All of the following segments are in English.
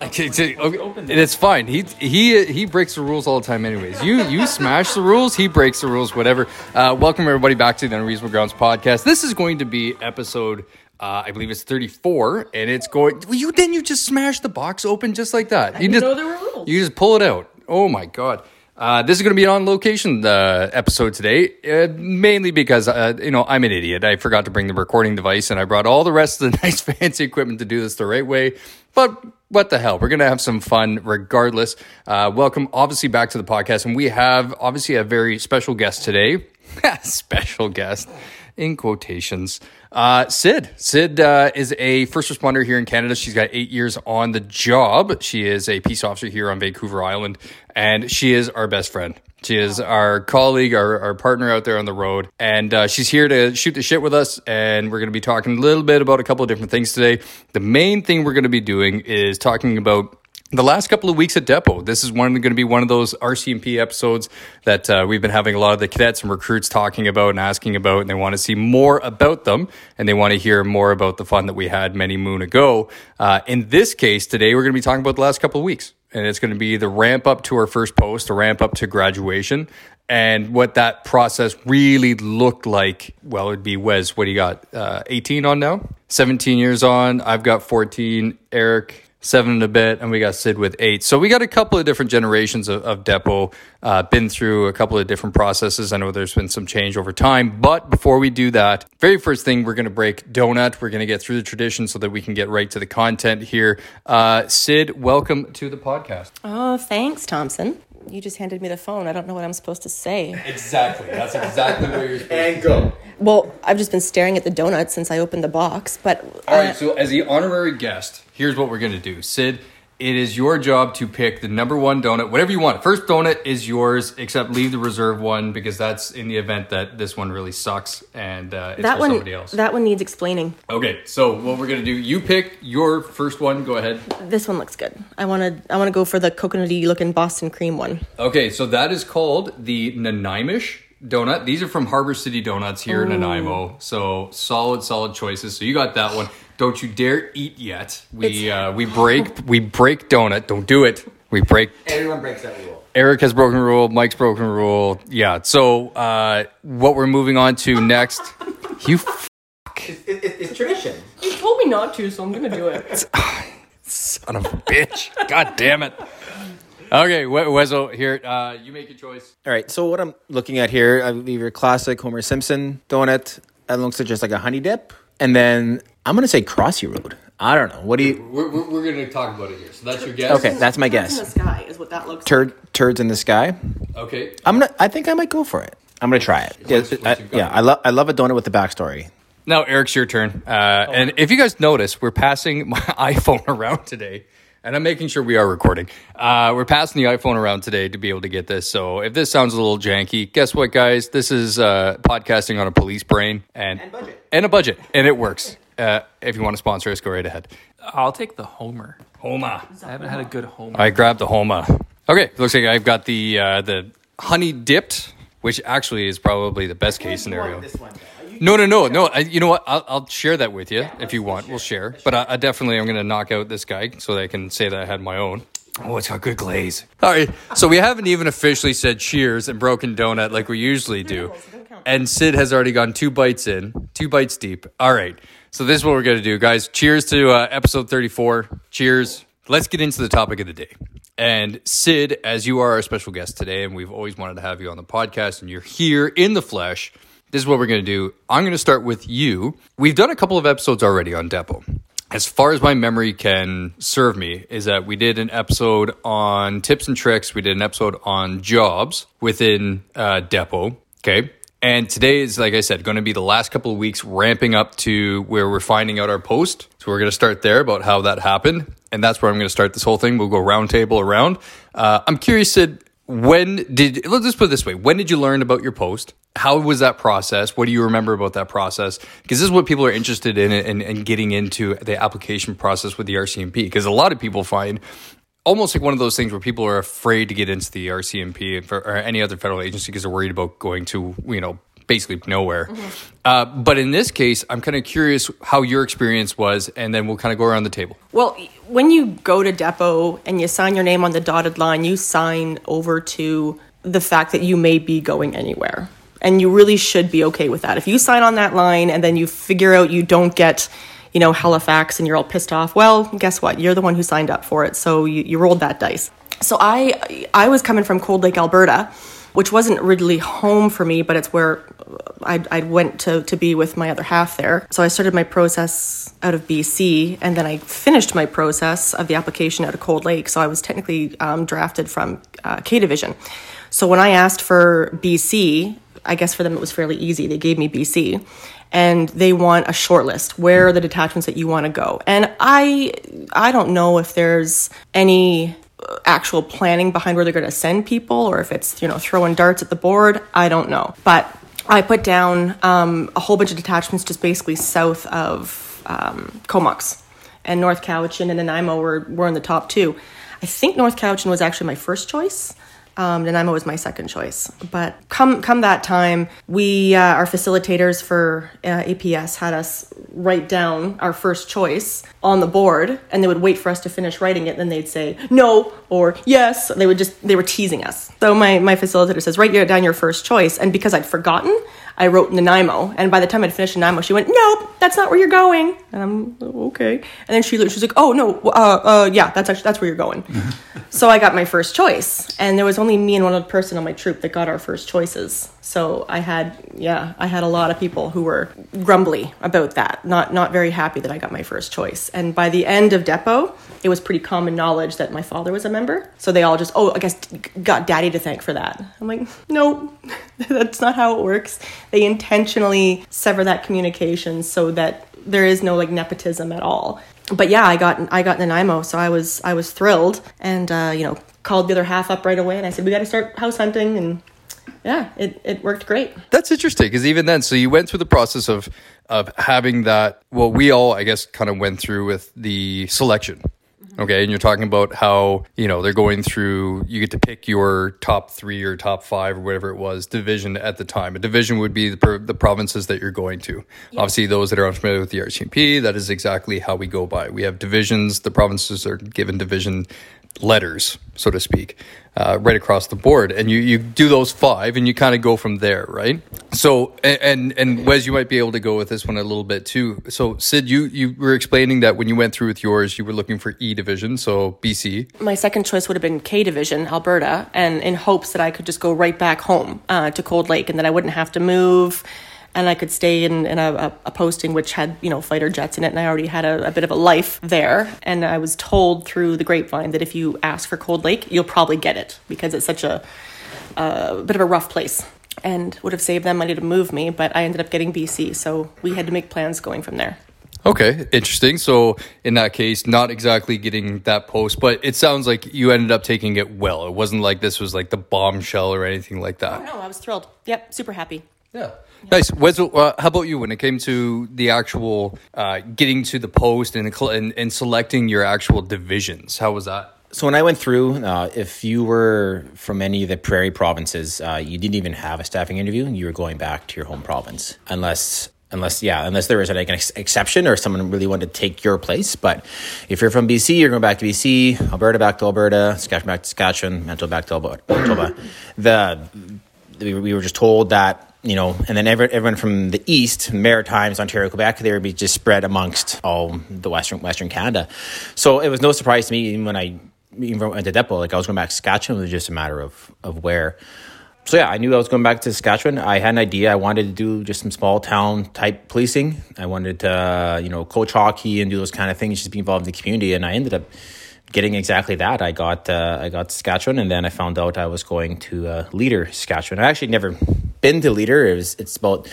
Okay, so- okay, it's fine. He he he breaks the rules all the time, anyways. You you smash the rules, he breaks the rules, whatever. Uh, welcome everybody back to the Unreasonable Grounds podcast. This is going to be episode, uh, I believe it's thirty four, and it's going. Well, you didn't you just smash the box open just like that? You just know there were rules. you just pull it out. Oh my god. Uh, this is going to be an on location uh, episode today, uh, mainly because uh, you know I'm an idiot. I forgot to bring the recording device, and I brought all the rest of the nice fancy equipment to do this the right way. But what the hell? We're going to have some fun regardless. Uh, welcome, obviously, back to the podcast, and we have obviously a very special guest today. special guest in quotations. Uh, Cyd. Cyd uh, is a first responder here in Canada. She's got eight years on the job. She is a peace officer here on Vancouver Island, and she is our best friend. She is our colleague, our, our partner out there on the road, and uh, she's here to shoot the shit with us. And we're going to be talking a little bit about a couple of different things today. The main thing we're going to be doing is talking about the last couple of weeks at Depot. This is one going to be one of those RCMP episodes that uh, we've been having a lot of the cadets and recruits talking about and asking about, and they want to see more about them, and they want to hear more about the fun that we had many moon ago. Uh, in this case, today we're going to be talking about the last couple of weeks, and it's going to be the ramp up to our first post, the ramp up to graduation. And what that process really looked like, well, it'd be Wes. What do you got? Uh, 18 on now? 17 years on. I've got 14. Eric, seven and a bit, and we got Cyd with eight. So we got a couple of different generations of, of Depot, uh, been through a couple of different processes. I know there's been some change over time, but before we do that, very first thing we're going to break donut. We're going to get through the tradition so that we can get right to the content here. Uh, Cyd, welcome to the podcast. Oh, thanks, Thompson. You just handed me the phone. I don't know what I'm supposed to say. Exactly. That's exactly where you're supposed And go. Well, I've just been staring at the donut since I opened the box, but All uh, right, so as the honorary guest, here's what we're going to do. Cyd, it is your job to pick the number one donut, whatever you want. First donut is yours, except leave the reserve one because that's in the event that this one really sucks and uh, it's that for one somebody else. that one needs explaining. okay, so what we're to do, you pick your first one. Go ahead. This one looks good. I want to I want to go for the coconutty looking Boston cream one. Okay, so that is called the Nanaimish donut. These are from Harbor City Donuts here in Nanaimo. So solid, solid choices. So you got that one. Don't you dare eat yet. We uh, we break we break donut. Don't do it. We break. Everyone breaks that rule. Eric has broken rule. Mike's broken rule. Yeah. So uh, what we're moving on to next? You f- It, it, it's tradition. You told me not to, so I'm gonna do it. son of a bitch. God damn it. Okay, We- Wezo, here. Uh, you make your choice. All right, so what I'm looking at here, I believe your classic Homer Simpson donut. That looks like just like a honey dip. And then I'm going to say Crossy Road. I don't know. What do you. We're, we're, we're going to talk about it here. So that's your guess. Okay, that's my guess. Turds in the sky is what that looks. Turd, turds in the sky. Okay. I'm gonna. I think I might go for it. I'm gonna try it. Yeah, What's- what's I, yeah. I love. I love a donut with the backstory. Now, Eric's your turn. Uh, and if you guys notice, we're passing my iPhone around today, and I'm making sure we are recording. Uh, we're passing the iPhone around today to be able to get this. So if this sounds a little janky, guess what, guys? This is uh, podcasting on a police brain and And budget. and a budget, and it works. Uh, if you want to sponsor us, go right ahead. I'll take the Homer. Homa. I haven't had a good Homer. I grabbed the Homa. Okay, looks like I've got the uh, the honey dipped, which actually is probably the best case scenario. No, no, no, no. I, you know what? I'll, I'll share that with you if you want. We'll share. But I, I definitely am going to knock out this guy so that I can say that I had my own. Oh, it's got good glaze. All right. So we haven't even officially said cheers and broken donut like we usually do. And Cyd has already gone two bites in, two bites deep. All right. So this is what we're going to do, guys. Cheers to uh, episode 34. Cheers. Let's get into the topic of the day. And Cyd, as you are our special guest today, and we've always wanted to have you on the podcast, and you're here in the flesh, this is what we're going to do. I'm going to start with you. We've done a couple of episodes already on Depot. As far as my memory can serve me, is that we did an episode on tips and tricks. We did an episode on jobs within uh, Depot. Okay. And today is, like I said, going to be the last couple of weeks ramping up to where we're finding out our post. So we're going to start there about how that happened. And that's where I'm going to start this whole thing. We'll go roundtable around. Uh, I'm curious, Cyd, when did, let's just put it this way. When did you learn about your post? How was that process? What do you remember about that process? Because this is what people are interested in and, getting into the application process with the RCMP. Because a lot of people find almost like one of those things where people are afraid to get into the RCMP or any other federal agency because they're worried about going to, you know, basically nowhere. Uh, but in this case, I'm kind of curious how your experience was, and then we'll kind of go around the table. Well, when you go to depot and you sign your name on the dotted line, you sign over to the fact that you may be going anywhere. And you really should be okay with that. If you sign on that line and then you figure out you don't get, you know, Halifax and you're all pissed off, well, guess what? You're the one who signed up for it. So you, you rolled that dice. So I I was coming from Cold Lake, Alberta, which wasn't really home for me, but it's where I, I went to, to be with my other half there. So I started my process out of BC, and then I finished my process of the application out of Cold Lake. So I was technically um, drafted from uh, K Division. So when I asked for BC, I guess for them it was fairly easy. They gave me BC, and they want a short list. Where are the detachments that you want to go? And I I don't know if there's any actual planning behind where they're going to send people or if it's you know throwing darts at the board i don't know. But i put down um, a whole bunch of detachments just basically south of um, comox and north cowichan and nanaimo were, were in the top two. I think north cowichan was actually my first choice um, Nanaimo was my second choice. But come come that time, we uh, our facilitators for uh, APS had us write down our first choice on the board, and they would wait for us to finish writing it. Then they'd say no or yes. They would just they were teasing us. So my my facilitator says write down your first choice, and because I'd forgotten, I wrote Nanaimo, and by the time I'd finished Nanaimo, she went, "Nope, that's not where you're going." And I'm okay. And then she she's like, "Oh no, uh, uh, yeah, that's actually that's where you're going." so I got my first choice, and there was only me and one other person on my troop that got our first choices. So I had, yeah, I had a lot of people who were grumbly about that, not not very happy that I got my first choice. And by the end of depot, it was pretty common knowledge that my father was a member. So they all just, oh, I guess got daddy to thank for that. I'm like, no, that's not how it works. They intentionally sever that communication so that there is no like nepotism at all. But yeah, I got I got Nanaimo, so I was I was thrilled, and uh, you know called the other half up right away, and I said we got to start house hunting, and yeah, it, it worked great. That's interesting because even then, so you went through the process of of having that. Well, we all, I guess, kind of went through with the selection. Okay, and you're talking about how you know they're going through. You get to pick your top three or top five or whatever it was division at the time. A division would be the, the provinces that you're going to. Obviously, those that are unfamiliar with the RCMP, that is exactly how we go by. We have divisions. The provinces are given division letters, so to speak, uh, right across the board, and you you do those five, and you kind of go from there, right? So, and, and Wes, you might be able to go with this one a little bit too. So, Cyd, you you were explaining that when you went through with yours, you were looking for E division, so BC. My second choice would have been K Division, Alberta, and in hopes that I could just go right back home uh, to Cold Lake, and that I wouldn't have to move. And I could stay in, in a, a, posting which had, you know, fighter jets in it, and I already had a, a bit of a life there. And I was told through the grapevine that if you ask for Cold Lake, you'll probably get it because it's such a, a bit of a rough place and would have saved them money to move me, but I ended up getting BC, so we had to make plans going from there. Okay, interesting. So in that case, not exactly getting that post, but it sounds like you ended up taking it well. It wasn't like this was like the bombshell or anything like that. Oh, no, I was thrilled. Yep, super happy. Yeah. Nice. Wes, uh, how about you when it came to the actual uh, getting to the post and, and and selecting your actual divisions? How was that? So when I went through, uh, if you were from any of the prairie provinces, uh, you didn't even have a staffing interview. You were going back to your home province, unless unless yeah, unless there was like an ex- exception or someone really wanted to take your place. But if you're from BC, you're going back to BC, Alberta back to Alberta, Saskatchewan back to Saskatchewan, Manitoba back to. Manitoba. The we were just told that you know, and then every, everyone from the east, Maritimes, Ontario, Quebec, they would be just spread amongst all the western Western Canada. So it was no surprise to me even when I even went to depot, like I was going back to Saskatchewan. It was just a matter of of where. So yeah, I knew I was going back to Saskatchewan. I had an idea. I wanted to do just some small town type policing. I wanted to, uh, you know, coach hockey and do those kind of things, just be involved in the community. And I ended up getting exactly that. I got uh, I got Saskatchewan, and then I found out I was going to uh, Leader, Saskatchewan. I actually never been to Leader. It was it's about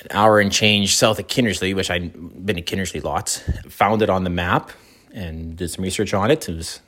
an hour and change south of Kindersley, which I'd been to Kindersley lots. Found it on the map and did some research on it. It was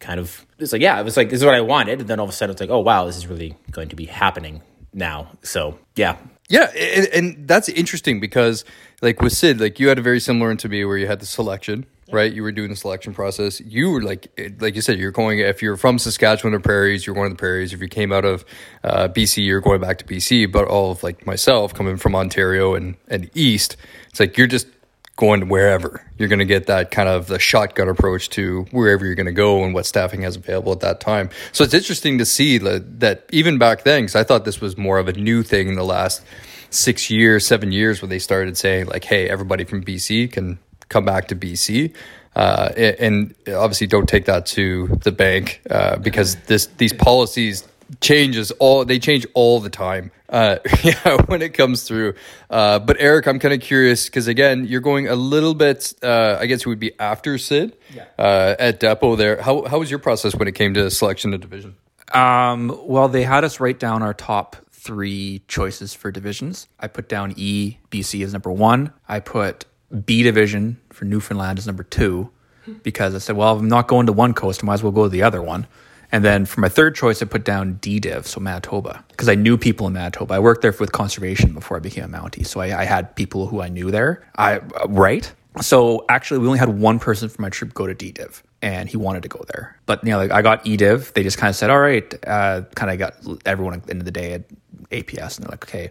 kind of it's like yeah, it was like this is what I wanted. And then all of a sudden it's like oh wow, this is really going to be happening now. So yeah, Yeah, and, and that's interesting because, like with Cyd, like you had a very similar to me where you had the selection, right? You were doing the selection process. You were like, like you said, you're going. If you're from Saskatchewan or Prairies, you're going to the Prairies. If you came out of uh, BC, you're going back to BC. But all of like myself, coming from Ontario and and East, it's like you're just going wherever. You're going to get that kind of the shotgun approach to wherever you're going to go and what staffing has available at that time. So it's interesting to see that, that even back then, because I thought this was more of a new thing in the last six years, seven years, where they started saying like, "Hey, everybody from BC can come back to BC." Uh, and obviously, don't take that to the bank uh, because this these policies changes all they change all the time uh yeah when it comes through uh but eric i'm kind of curious because again you're going a little bit uh i guess it would be after Cyd yeah. uh at depot there how how was your process when it came to selection of division Um, well, they had us write down our top three choices for divisions. I put down E, BC as number one. I put B division for Newfoundland is number two because I said, well, I'm not going to one coast, I might as well go to the other one. And then for my third choice, I put down D div, so Manitoba, because I knew people in Manitoba. I worked there with conservation before I became a Mountie, so I, I had people who I knew there. I uh, right. So actually, we only had one person from my troop go to D div, and he wanted to go there. But you know, like I got E div. They just kind of said, "All right," uh, kind of got everyone at the end of the day at APS, and they're like, "Okay,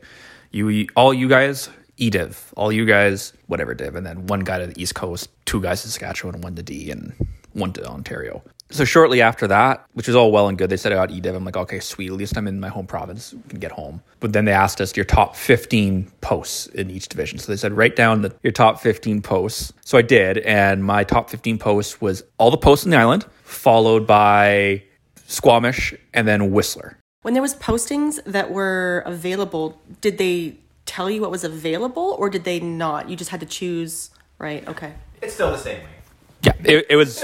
you all you guys." E div, all you guys, whatever div, and then one guy to the East Coast, two guys to Saskatchewan, one to D, and one to Ontario. So shortly after that, which was all well and good, they said I got E div. I'm like, okay, sweet. At least I'm in my home province. We can get home. But then they asked us your top 15 posts in each division. So they said write down the, your top 15 posts. So I did, and my top 15 posts was all the posts in the island, followed by Squamish, and then Whistler. When there was postings that were available, did they tell you what was available or did they not? You just had to choose, right? Okay. It's still the same way. Yeah, it, it was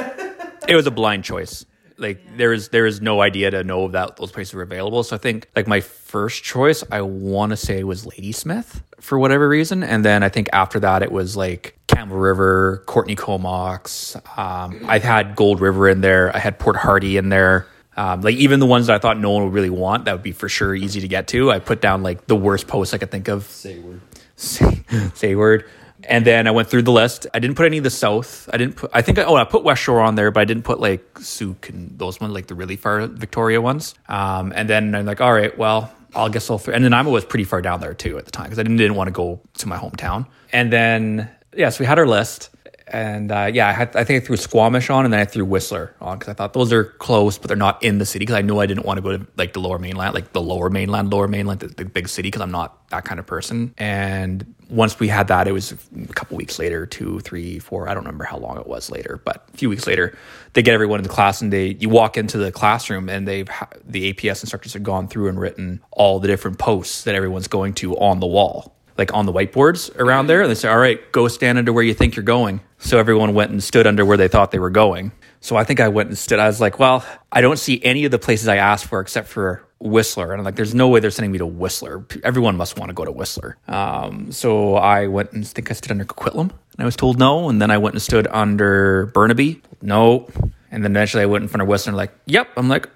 it was a blind choice. Like there is there is no idea to know that those places were available. So I think like my first choice, I want to say was Ladysmith for whatever reason, and then I think after that it was like Campbell River, Courtenay Comox. Um, I've had Gold River in there. I had Port Hardy in there. Um, like even the ones that I thought no one would really want, that would be for sure easy to get to. I put down like the worst posts I could think of. say word say, say word. And then I went through the list. I didn't put any of the south. I didn't put. I think. I, oh, I put West Shore on there, but I didn't put like Sooke and those ones, like the really far Victoria ones. Um, and then I'm like, all right, well, I'll guess I'll. And then I was pretty far down there too at the time because I didn't, didn't want to go to my hometown. And then yeah, so we had our list. And uh, yeah, I, had, I think I threw Squamish on, and then I threw Whistler on because I thought those are close, but they're not in the city. Because I knew I didn't want to go to like the lower mainland, like the lower mainland, lower mainland, the big, big city, because I'm not that kind of person. And once we had that, it was a couple weeks later, two, three, four. I don't remember how long it was later, but a few weeks later, they get everyone in the class, and they you walk into the classroom, and they've the APS instructors have gone through and written all the different posts that everyone's going to on the wall like on the whiteboards around there. And they say, all right, go stand under where you think you're going. So everyone went and stood under where they thought they were going. So I think I went and stood. I was like, well, I don't see any of the places I asked for except for Whistler. And I'm like, there's no way they're sending me to Whistler. Everyone must want to go to Whistler. Um, so I went and think I stood under Coquitlam and I was told no. And then I went and stood under Burnaby. No. And then eventually I went in front of Whistler like, yep. I'm like,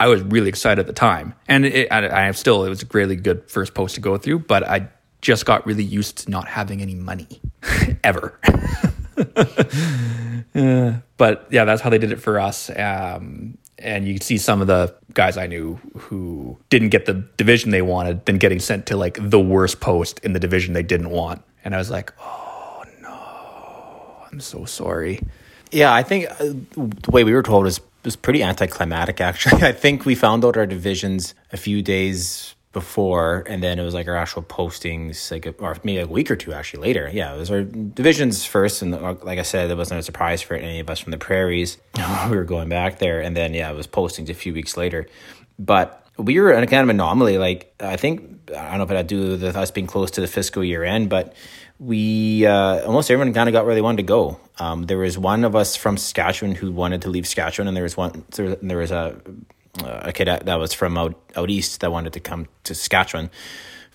I was really excited at the time. And it, I, I still, it was a really good first post to go through, but I just got really used to not having any money ever. Uh, but yeah, that's how they did it for us. Um, and you see some of the guys I knew who didn't get the division they wanted, then getting sent to like the worst post in the division they didn't want. And I was like, oh no, I'm so sorry. Yeah, I think uh, the way we were told was was pretty anticlimactic. Actually, I think we found out our divisions a few days before, and then it was like our actual postings, like or maybe a week or two actually later. Yeah, it was our divisions first, and uh, like I said, it wasn't a surprise for any of us from the prairies. we were going back there, and then yeah, it was postings a few weeks later. But we were in a kind of an anomaly. Like I think I don't know if it had to do with us being close to the fiscal year end, but we uh, almost everyone kind of got where they wanted to go. Um, there was one of us from Saskatchewan who wanted to leave Saskatchewan, and there was one. There was a uh, a that, that was from out, out east that wanted to come to Saskatchewan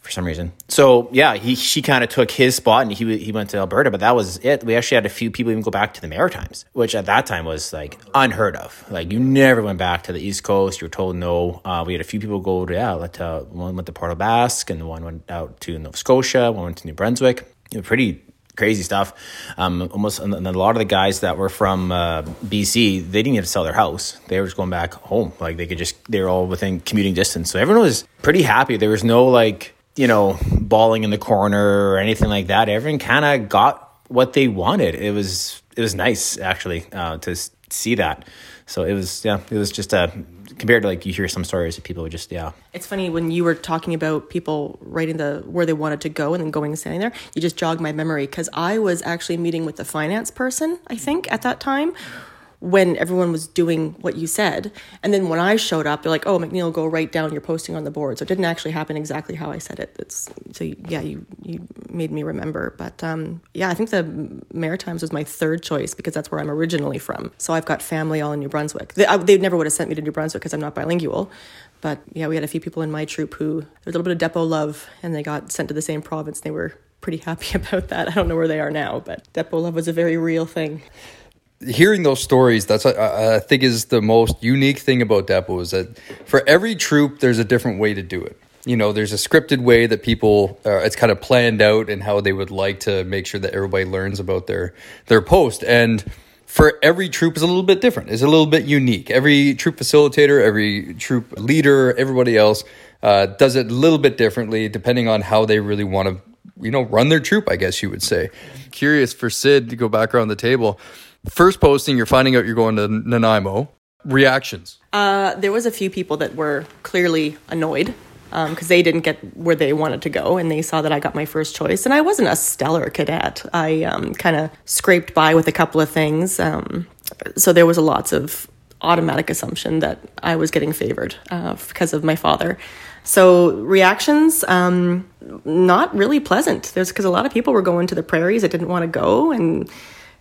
for some reason. So yeah, he she kind of took his spot and he he went to Alberta, but that was it. We actually had a few people even go back to the Maritimes, which at that time was like unheard of. Like you never went back to the East Coast. You were told no. Uh, we had a few people go to yeah, let uh, one went to Port aux Basques and one went out to Nova Scotia. One went to New Brunswick. Pretty crazy stuff. Um, almost, and a lot of the guys that were from uh, BC, they didn't even sell their house. They were just going back home. Like they could just, they were all within commuting distance. So everyone was pretty happy. There was no like, you know, bawling in the corner or anything like that. Everyone kind of got what they wanted. It was, it was nice actually uh, to see that. So it was, yeah, it was just a compared to like you hear some stories of people just yeah. It's funny when you were talking about people writing the where they wanted to go and then going and standing there. You just jogged my memory because I was actually meeting with the finance person. I think at that time when everyone was doing what you said. And then when I showed up, they're like, "Oh, McNeil, go write down your posting on the board." So it didn't actually happen exactly how I said it. It's so yeah, you you made me remember. But um, yeah, I think the Maritimes was my third choice because that's where I'm originally from. So I've got family all in New Brunswick. They, I, they never would have sent me to New Brunswick because I'm not bilingual. But yeah, we had a few people in my troop who there was a little bit of depot love, and they got sent to the same province. They were pretty happy about that. I don't know where they are now, but depot love was a very real thing hearing those stories, that's what I think is the most unique thing about Depot is that for every troop, there's a different way to do it. You know, there's a scripted way that people, uh, it's kind of planned out and how they would like to make sure that everybody learns about their their post. And for every troop is a little bit different. Is a little bit unique. Every troop facilitator, every troop leader, everybody else uh, does it a little bit differently depending on how they really want to, you know, run their troop. I guess you would say. Curious for Cyd to go back around the table First posting, you're finding out you're going to Nanaimo. Reactions? Uh, there was a few people that were clearly annoyed because um, they didn't get where they wanted to go, and they saw that I got my first choice. And I wasn't a stellar cadet. I um, kind of scraped by with a couple of things. Um, so there was a lots of automatic assumption that I was getting favored uh, because of my father. So reactions, um, not really pleasant. There's because a lot of people were going to the prairies that didn't want to go, and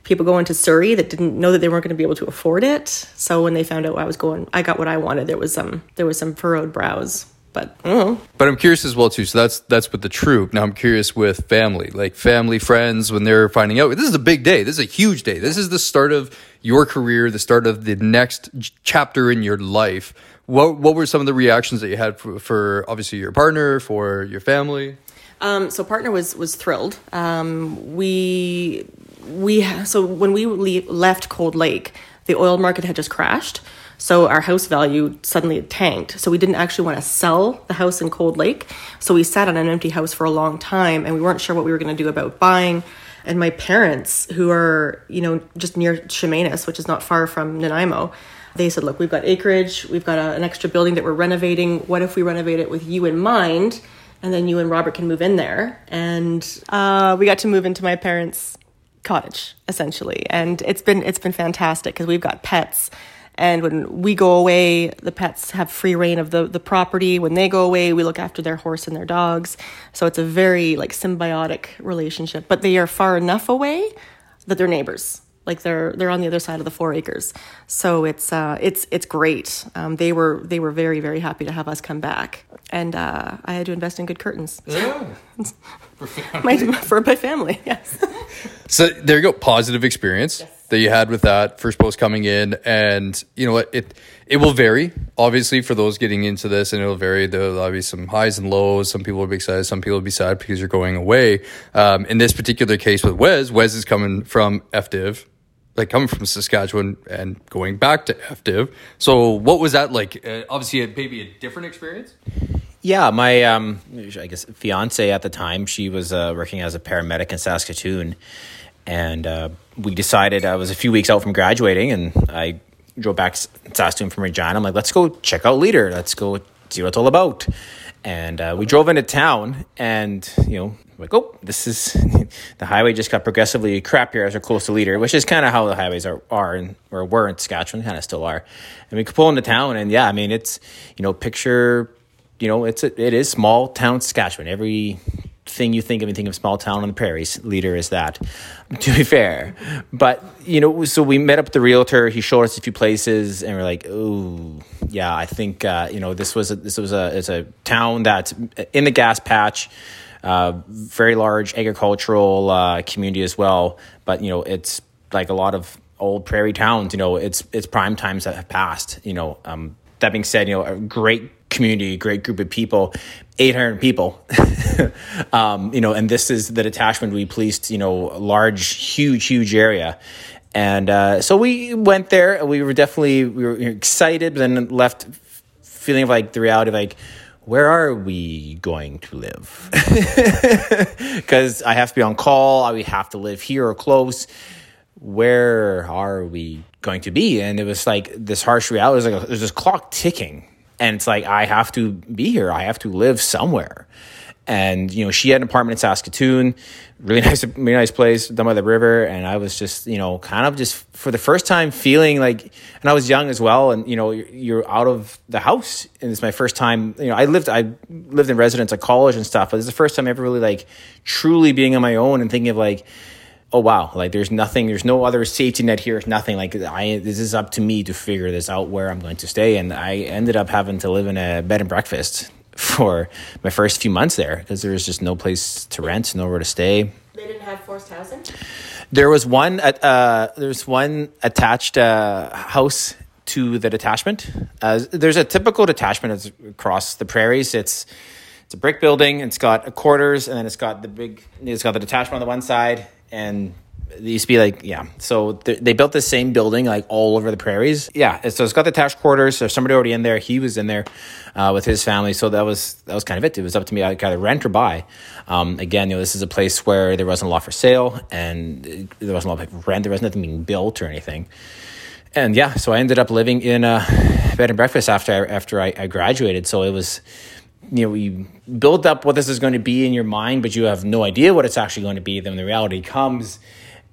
people going to Surrey that didn't know that they weren't going to be able to afford it. So when they found out I was going, I got what I wanted. There was some there was some furrowed brows. But but I'm curious as well too. So that's that's with the troop. Now I'm curious with family, like family, friends, when they're finding out this is a big day. This is a huge day. This is the start of your career, the start of the next chapter in your life. What what were some of the reactions that you had for, for obviously your partner, for your family? Um, so partner was was thrilled. Um, we we so when we left Cold Lake, the oil market had just crashed. So our house value suddenly tanked. So we didn't actually want to sell the house in Cold Lake. So we sat on an empty house for a long time and we weren't sure what we were going to do about buying. And my parents, who are, you know, just near Chemainus, which is not far from Nanaimo, they said, look, we've got acreage, we've got a, an extra building that we're renovating. What if we renovate it with you in mind? And then you and Robert can move in there. And uh, we got to move into my parents' cottage essentially. And it's been it's been fantastic because we've got pets. And when we go away the pets have free reign of the the property. When they go away we look after their horse and their dogs. So it's a very like symbiotic relationship. But they are far enough away that they're neighbors. Like they're they're on the other side of the four acres. So it's uh it's it's great. Um, they were they were very very happy to have us come back. And uh, i had to invest in good curtains. Yeah. for, my, for my family yes so there you go positive experience yes. that you had with that first post coming in and you know what it it will vary obviously for those getting into this and it'll vary there'll be some highs and lows some people will be excited some people will be sad because you're going away um, in this particular case with wes wes is coming from fdiv like coming from Saskatchewan and going back to FDiv. So what was that like? Uh, obviously, maybe a different experience. Yeah, my um, I guess fiance at the time, she was uh, working as a paramedic in Saskatoon, and uh, we decided I was a few weeks out from graduating, and I drove back to Saskatoon from Regina. I'm like, let's go check out Leader. Let's go see what it's all about. And uh, we drove into town, and you know, like, oh, this is the highway just got progressively crappier as we're close to Leader, which is kind of how the highways are, are and or were in Saskatchewan, kind of still are. And we could pull into town, and yeah, I mean, it's you know, picture, you know, it's a, it is small town Saskatchewan. Every thing you think of, you think of small town on the prairies. Leader is that, to be fair. But you know, so we met up with the realtor. He showed us a few places, and we're like, oh, yeah, I think uh, you know this was a, this was a it's a town that's in the gas patch. Uh, very large agricultural uh, community as well, but you know it's like a lot of old prairie towns. You know, it's it's prime times that have passed. You know, um, that being said, you know, a great community, great group of people, 800 people. um, you know, and this is the detachment we policed, you know, large, huge, huge area. And uh, so we went there we were definitely we were excited, but then left feeling of like the reality of like, where are we going to live? Because I have to be on call. I we have to live here or close. Where are we going to be? And it was like this harsh reality. It was like a, there's this clock ticking, and it's like I have to be here. I have to live somewhere. And you know, she had an apartment in Saskatoon, really nice, really nice place down by the river. And I was just, you know, kind of just for the first time feeling like, and I was young as well. And you know, you're, you're out of the house, and it's my first time. You know, I lived, I lived in residence at college and stuff, but it's the first time ever really like truly being on my own and thinking of like, oh wow, like there's nothing, there's no other safety net here, nothing. Like I, this is up to me to figure this out where I'm going to stay. And I ended up having to live in a bed and breakfast for my first few months there because there was just no place to rent, nowhere to stay. They didn't have forced housing? There was one, uh, there's one attached uh, house to the detachment. Uh, there's a typical detachment across the prairies. It's it's a brick building. It's got quarters, and then it's got the big. It's got the detachment on the one side, and it used to be like yeah. So th- they built the same building like all over the prairies. Yeah. So it's got the attached quarters. There's somebody already in there. He was in there uh, with his family. So that was that was kind of it. It was up to me. I either rent or buy. Um, again, you know, this is a place where there wasn't a lot for sale, and there wasn't a lot of rent. There wasn't nothing being built or anything. And yeah, so I ended up living in a bed and breakfast after I, after I, I graduated. So it was you know, you build up what this is going to be in your mind, but you have no idea what it's actually going to be. Then the reality comes,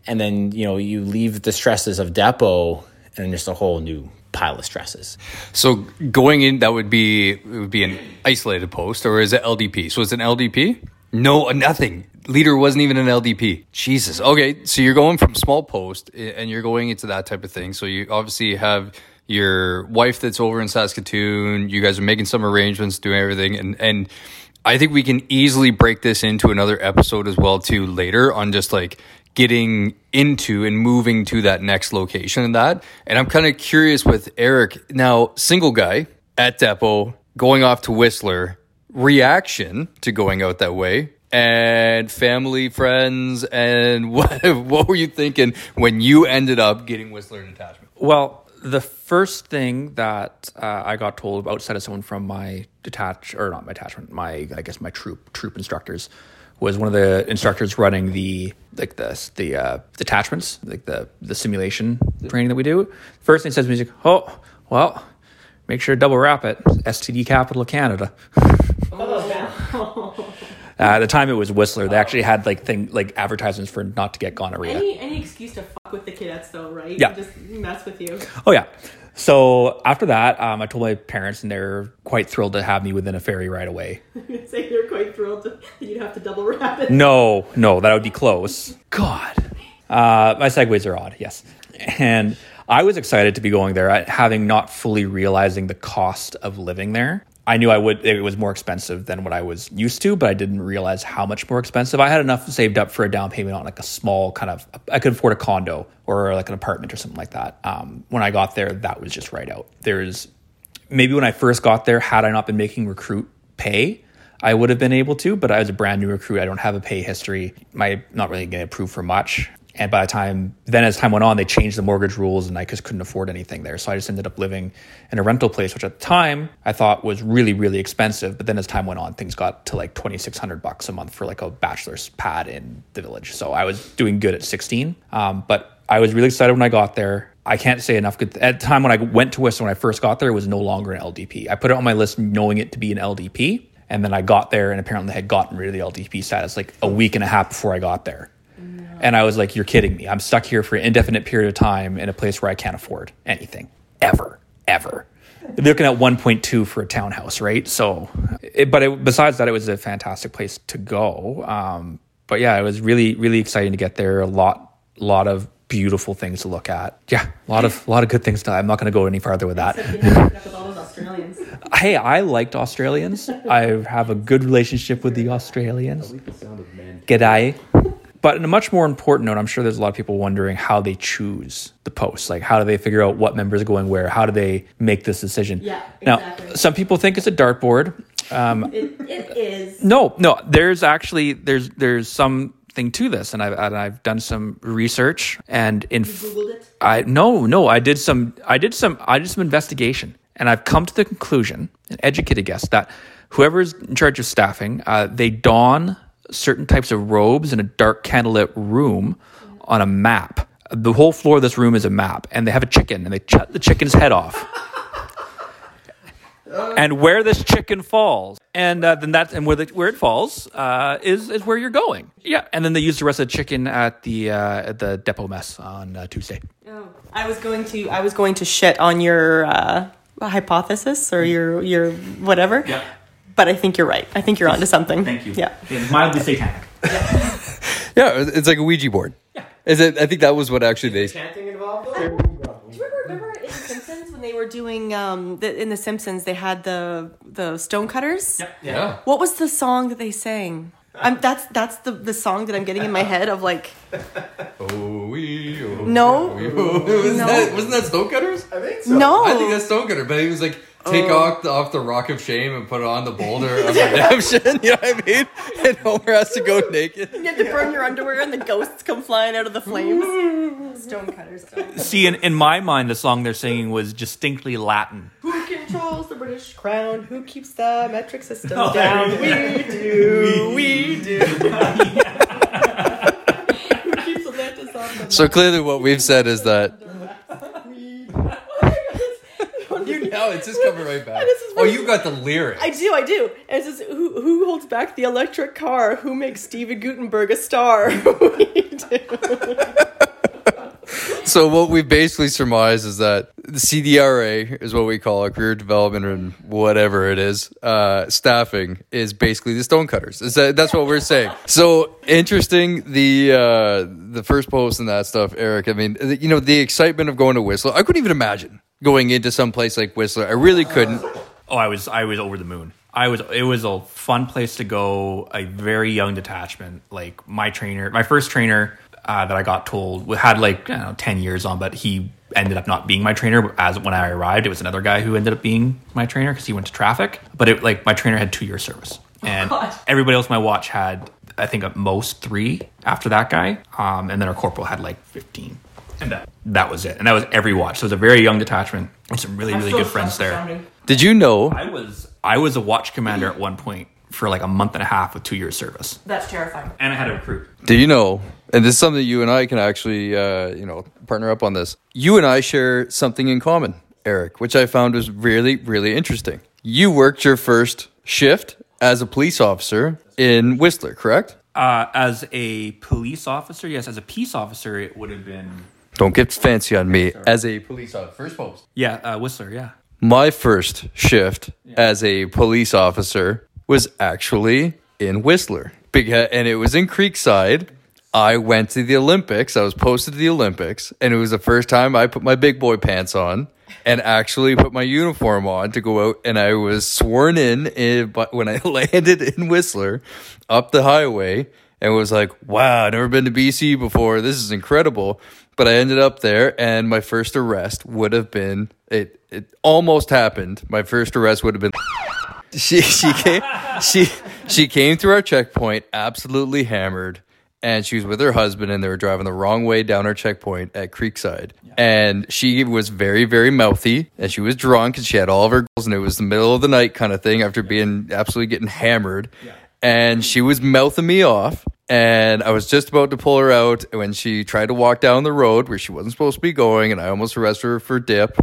and then you know you leave the stresses of depot, and just a whole new pile of stresses. So going in, that would be it would be an isolated post, or is it LDP? So it's an LDP? No, nothing. Leader wasn't even an LDP. Jesus. Okay, so you're going from small post, and you're going into that type of thing. So you obviously have your wife that's over in Saskatoon. You guys are making some arrangements, doing everything, and and I think we can easily break this into another episode as well too later on just like getting into and moving to that next location and that. And I'm kind of curious with Eric now, single guy at depot going off to Whistler, reaction to going out that way. And family, friends, and what what were you thinking when you ended up getting Whistler detachment? Well, the first thing that uh, I got told outside of someone from my detach or not my detachment, my I guess my troop troop instructors was one of the instructors running the like the the uh, detachments, like the the simulation training that we do. First thing he says to me, he's like, "Oh, well, make sure to double wrap it." STD capital of Canada. Uh, at the time, it was Whistler. They actually had like thing like advertisements for not to get gonorrhea. Any any excuse to fuck with the cadets though, right? Yeah. Just mess with you. Oh yeah. So after that, um, I told my parents, and they're quite thrilled to have me within a ferry right away. Say you're quite thrilled that you'd have to double wrap it. No, no, that would be close. God, uh, my segues are odd. Yes, and I was excited to be going there, having not fully realizing the cost of living there. I knew I would. It was more expensive than what I was used to, but I didn't realize how much more expensive. I had enough saved up for a down payment on like a small kind of. I could afford a condo or like an apartment or something like that. Um, when I got there, that was just right out. There's maybe when I first got there, had I not been making recruit pay, I would have been able to. But I was a brand new recruit. I don't have a pay history. My not really getting approved for much. And by the time then, as time went on, they changed the mortgage rules, and I just couldn't afford anything there. So I just ended up living in a rental place, which at the time I thought was really, really expensive. But then as time went on, things got to like twenty six hundred bucks a month for like a bachelor's pad in the village. So I was doing good at sixteen. Um, but I was really excited when I got there. I can't say enough good. At the time when I went to Whistler, when I first got there, it was no longer an LDP. I put it on my list knowing it to be an LDP. And then I got there, and apparently had gotten rid of the LDP status like a week and a half before I got there. And I was like, you're kidding me. I'm stuck here for an indefinite period of time in a place where I can't afford anything ever, ever. They're looking at 1.2 for a townhouse, right? So, it, but it, besides that, it was a fantastic place to go. Um, but yeah, it was really, really exciting to get there. A lot, lot of beautiful things to look at. Yeah, a lot of, a lot of good things to. I'm not going to go any farther with that. You have to put up with all those Australians. Hey, I liked Australians. I have a good relationship with the Australians. G'day. But in a much more important note, I'm sure there's a lot of people wondering how they choose the posts. Like, how do they figure out what members are going where? How do they make this decision? Yeah, Now, some people think it's a dartboard. It, it is. No, no. There's actually there's there's something to this, and I've and I've done some research and in Googled it? I no no I did some I did some I did some investigation, and I've come to the conclusion, an educated guess, that whoever's in charge of staffing, uh, they don certain types of robes in a dark candlelit room on a map. The whole floor of this room is a map, and they have a chicken, and they cut the chicken's head off and where this chicken falls, and uh, then that's and where the, where it falls uh, is is where you're going. Yeah, and then they use the rest of the chicken at the uh, at the depot mess on uh, Tuesday. I was going to I was going to shit on your uh, hypothesis or your your whatever. Yeah. But I think you're right. I think you're onto something. Thank you. Yeah. it's mildly satanic. Yeah, it's like a Ouija board. Yeah. Is it? I think that was what actually they. Chanting involved? Do you remember, remember in The Simpsons when they were doing um the, in The Simpsons they had the the stonecutters? Yeah. What was the song that they sang? I'm, that's that's the, the song that I'm getting in my head of like Oh, we. Oh, No. we, oh. Wasn't, No. that, wasn't that Stonecutters? I think so. no I think that's Stonecutter, but he was like, take Oh. off, the, off the rock of shame and put it on the boulder of redemption. You know what I mean? And Homer has to go naked. you have to burn your underwear and the ghosts come flying out of the flames. Stonecutters. See, in, in my mind, the song they're singing was distinctly Latin. Who controls the British crown? Who keeps the metric system Oh, down? We do. We do. Who keeps Atlantis on the So clearly, what we've said is that. You know, it's just coming right back. This is Oh, you got the lyrics. I do, I do. And it says, who, who holds back the electric car? Who makes Steven Guttenberg a star? we do. So what we basically surmise is that the CDRA is what we call it, career development and whatever it is. Uh, staffing is basically the stonecutters. Is that that's what we're saying? So interesting. The uh, the first post and that stuff, Eric. I mean, you know, the excitement of going to Whistler. I couldn't even imagine going into some place like Whistler. I really couldn't. Oh, I was I was over the moon. I was it was a fun place to go. A very young detachment. Like my trainer, my first trainer uh, that I got told had like I don't know ten years on, but he ended up not being my trainer. As when I arrived, it was another guy who ended up being my trainer because he went to traffic. But it like my trainer had two years service, and God. everybody else my watch had I think at most three after that guy, um, and then our corporal had like fifteen. And that, that was it. And that was every watch. So it was a very young detachment. And some really, really good friends there. Did you know? I was I was a watch commander at one point for like a month and a half with two years service, That's terrifying. and I had a recruit. Do you know? And this is something you and I can actually, uh, you know, partner up on this. You and I share something in common, Eric, which I found was really, really interesting. You worked your first shift as a police officer in Whistler, correct? Uh, as a police officer, yes. As a peace officer, it would have been Don't get fancy on me. As a police officer, first post. yeah, uh, Whistler, yeah. My first shift as a police officer was actually in Whistler, and it was in Creekside. I went to the Olympics. I was posted to the Olympics, and it was the first time I put my big boy pants on and actually put my uniform on to go out. And I was sworn in, in but when I landed in Whistler, up the highway, and was like, "Wow, I've never been to BC before. This is incredible." But I ended up there, and my first arrest would have been it. It almost happened. My first arrest would have been she she came she she came through our checkpoint absolutely hammered and she was with her husband and they were driving the wrong way down our checkpoint at creekside. And she was very very mouthy and she was drunk and she had all of her girls and it was the middle of the night kind of thing after being absolutely getting hammered. And she was mouthing me off and I was just about to pull her out when she tried to walk down the road where she wasn't supposed to be going and I almost arrested her for dip.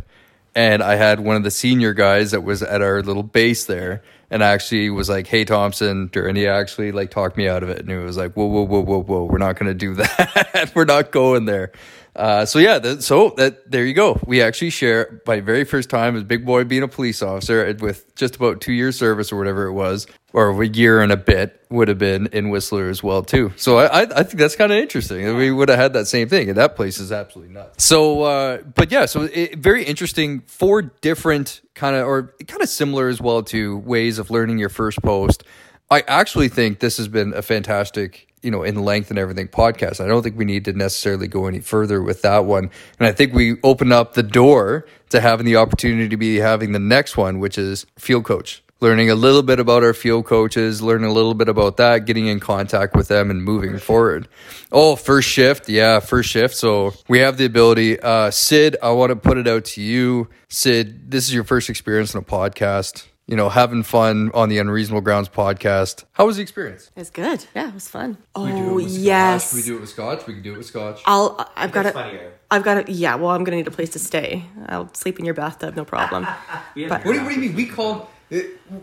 And I had one of the senior guys that was at our little base there, and actually was like, "Hey, Thompson," and he actually like talked me out of it, and he was like, "Whoa, whoa, whoa, whoa, whoa, we're not gonna do that. we're not going there." Uh, so yeah, that, so that there you go. We actually share my very first time as big boy being a police officer with just about two years service or whatever it was, or a year and a bit would have been in Whistler as well too. So I I, I think that's kind of interesting. We would have had that same thing, and that place is absolutely nuts. So, uh, but yeah, so it, very interesting. Four different kind of or kind of similar as well to ways of learning your first post. I actually think this has been a fantastic you know, in length and everything podcast. I don't think we need to necessarily go any further with that one. And I think we open up the door to having the opportunity to be having the next one, which is field coach. Learning a little bit about our field coaches, learning a little bit about that, getting in contact with them and moving forward. Oh, first shift. Yeah, first shift. So we have the ability. Uh, Cyd, I want to put it out to you. Cyd, this is your first experience in a podcast you know, having fun on the Unreasonable Grounds podcast. How was the experience? It's good. Yeah, it was fun. We do it Oh with scotch. yes. We do it with scotch. We can do it with scotch. I'll. I've got It's to. I've got to. Yeah. Well, I'm gonna need a place to stay. I'll sleep in your bathtub, no problem. But What do, you, what do you mean? We called. uh,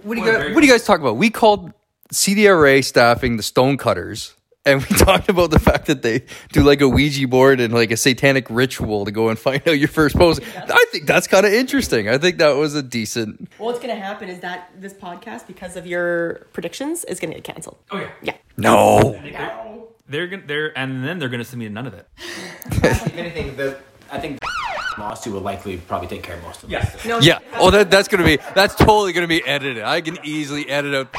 What do you guys? What do you guys talk about? We called CDRA staffing the Stonecutters, and we talked about the fact that they do like a Ouija board and like a satanic ritual to go and find out your first pose. I think that's kind of interesting. I think that was a decent. well, what's gonna happen is that this podcast, because of your predictions, is gonna get canceled. Oh yeah. Yeah. No. They're gonna they're and then they're gonna send me none of it. if anything, the, I think lawsuit will likely probably take care of most of it. Yes. No. Yeah. Oh, that that's gonna be that's totally gonna be edited. I can easily edit out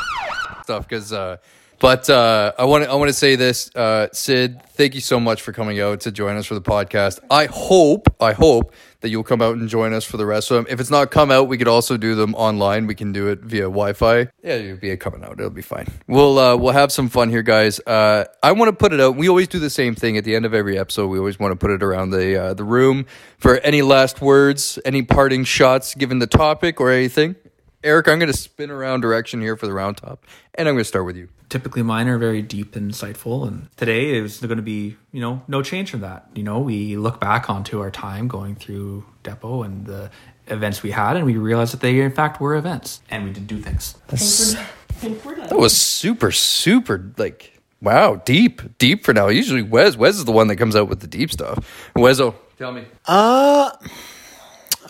stuff because. Uh, but uh, I want to I want to say this, uh, Cyd. Thank you so much for coming out to join us for the podcast. I hope I hope that you'll come out and join us for the rest of them. If it's not come out, we could also do them online. We can do it via Wi-Fi. Yeah, it'll be coming out. It'll be fine. We'll uh, we'll have some fun here, guys. Uh, I want to put it out. We always do the same thing at the end of every episode. We always want to put it around the uh, the room for any last words, any parting shots given the topic or anything. Eric, I'm going to spin around direction here for the round top, and I'm going to start with you. Typically, mine are very deep and insightful, and today is going to be you know no change from that. You know, we look back onto our time going through Depot and the events we had, and we realized that they in fact were events, and we did do things. That was super, super like wow, deep, deep for now. Usually Wes, Wes is the one that comes out with the deep stuff. Wezo, tell me. Uh,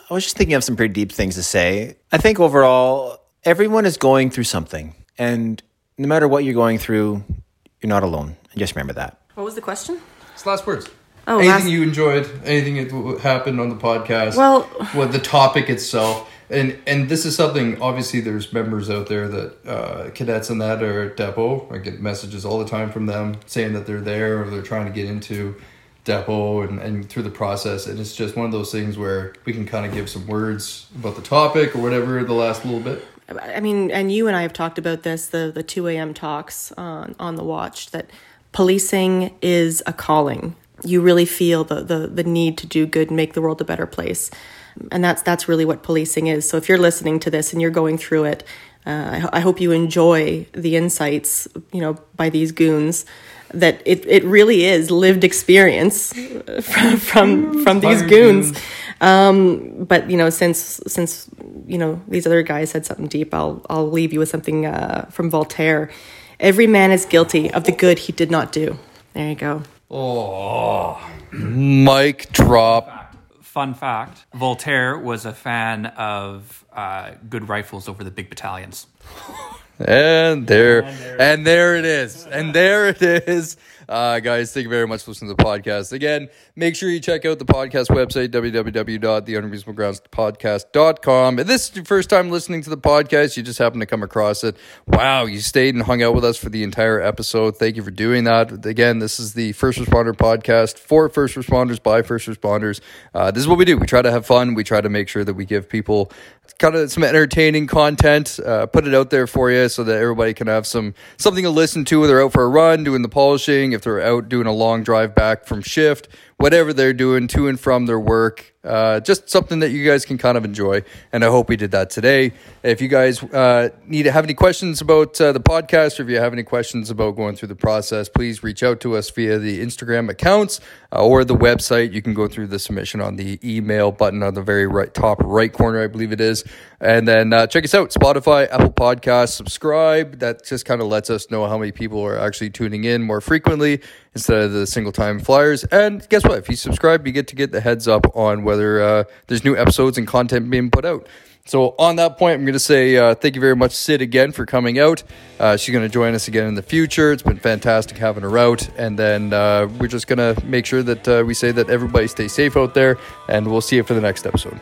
I was just thinking of some pretty deep things to say. I think overall, everyone is going through something. And no matter what you're going through, you're not alone. And just remember that. What was the question? It's last words. Oh, anything last- you enjoyed? Anything that happened on the podcast? Well- what the topic itself, and and this is something. Obviously, there's members out there that uh, cadets and that are at depot. I get messages all the time from them saying that they're there or they're trying to get into depot and, and through the process. And it's just one of those things where we can kind of give some words about the topic or whatever the last little bit. I mean, and you and I have talked about this the the two a.m. talks on on the watch that policing is a calling. You really feel the the the need to do good and make the world a better place, and that's that's really what policing is. So if you're listening to this and you're going through it, uh, I, ho- I hope you enjoy the insights, you know, by these goons. That it, it really is lived experience from from, from these goons goons. Um, but you know since since you know these other guys said something deep i'll i'll leave you with something uh, from voltaire every man is guilty of the good he did not do there you go Oh, mic drop. Fun fact: Voltaire was a fan of uh, good rifles over the big battalions. And there, and there it is. And there it is. Uh, guys, thank you very much for listening to the podcast. Again, make sure you check out the podcast website, www.theunreasonablegroundspodcast.com. If this is your first time listening to the podcast, you just happen to come across it. Wow, you stayed and hung out with us for the entire episode. Thank you for doing that. Again, this is the First Responder podcast for first responders by first responders. Uh, this is what we do. We try to have fun. We try to make sure that we give people kind of some entertaining content, uh, put it out there for you so that everybody can have some something to listen to they're out for a run, doing the polishing, if they're out doing a long drive back from shift, whatever they're doing to and from their work. Uh, just something that you guys can kind of enjoy, and I hope we did that today. If you guys uh, need to have any questions about uh, the podcast, or if you have any questions about going through the process, please reach out to us via the Instagram accounts uh, or the website. You can go through the submission on the email button on the very right top right corner, I believe it is, and then uh, check us out Spotify, Apple Podcasts, subscribe. That just kind of lets us know how many people are actually tuning in more frequently instead of the single time flyers. And guess what? If you subscribe, you get to get the heads up on whether uh, there's new episodes and content being put out. So on that point, I'm going to say uh, thank you very much, Cyd, again for coming out. Uh, she's going to join us again in the future. It's been fantastic having her out, and then uh, we're just going to make sure that uh, we say that everybody stay safe out there, and we'll see you for the next episode.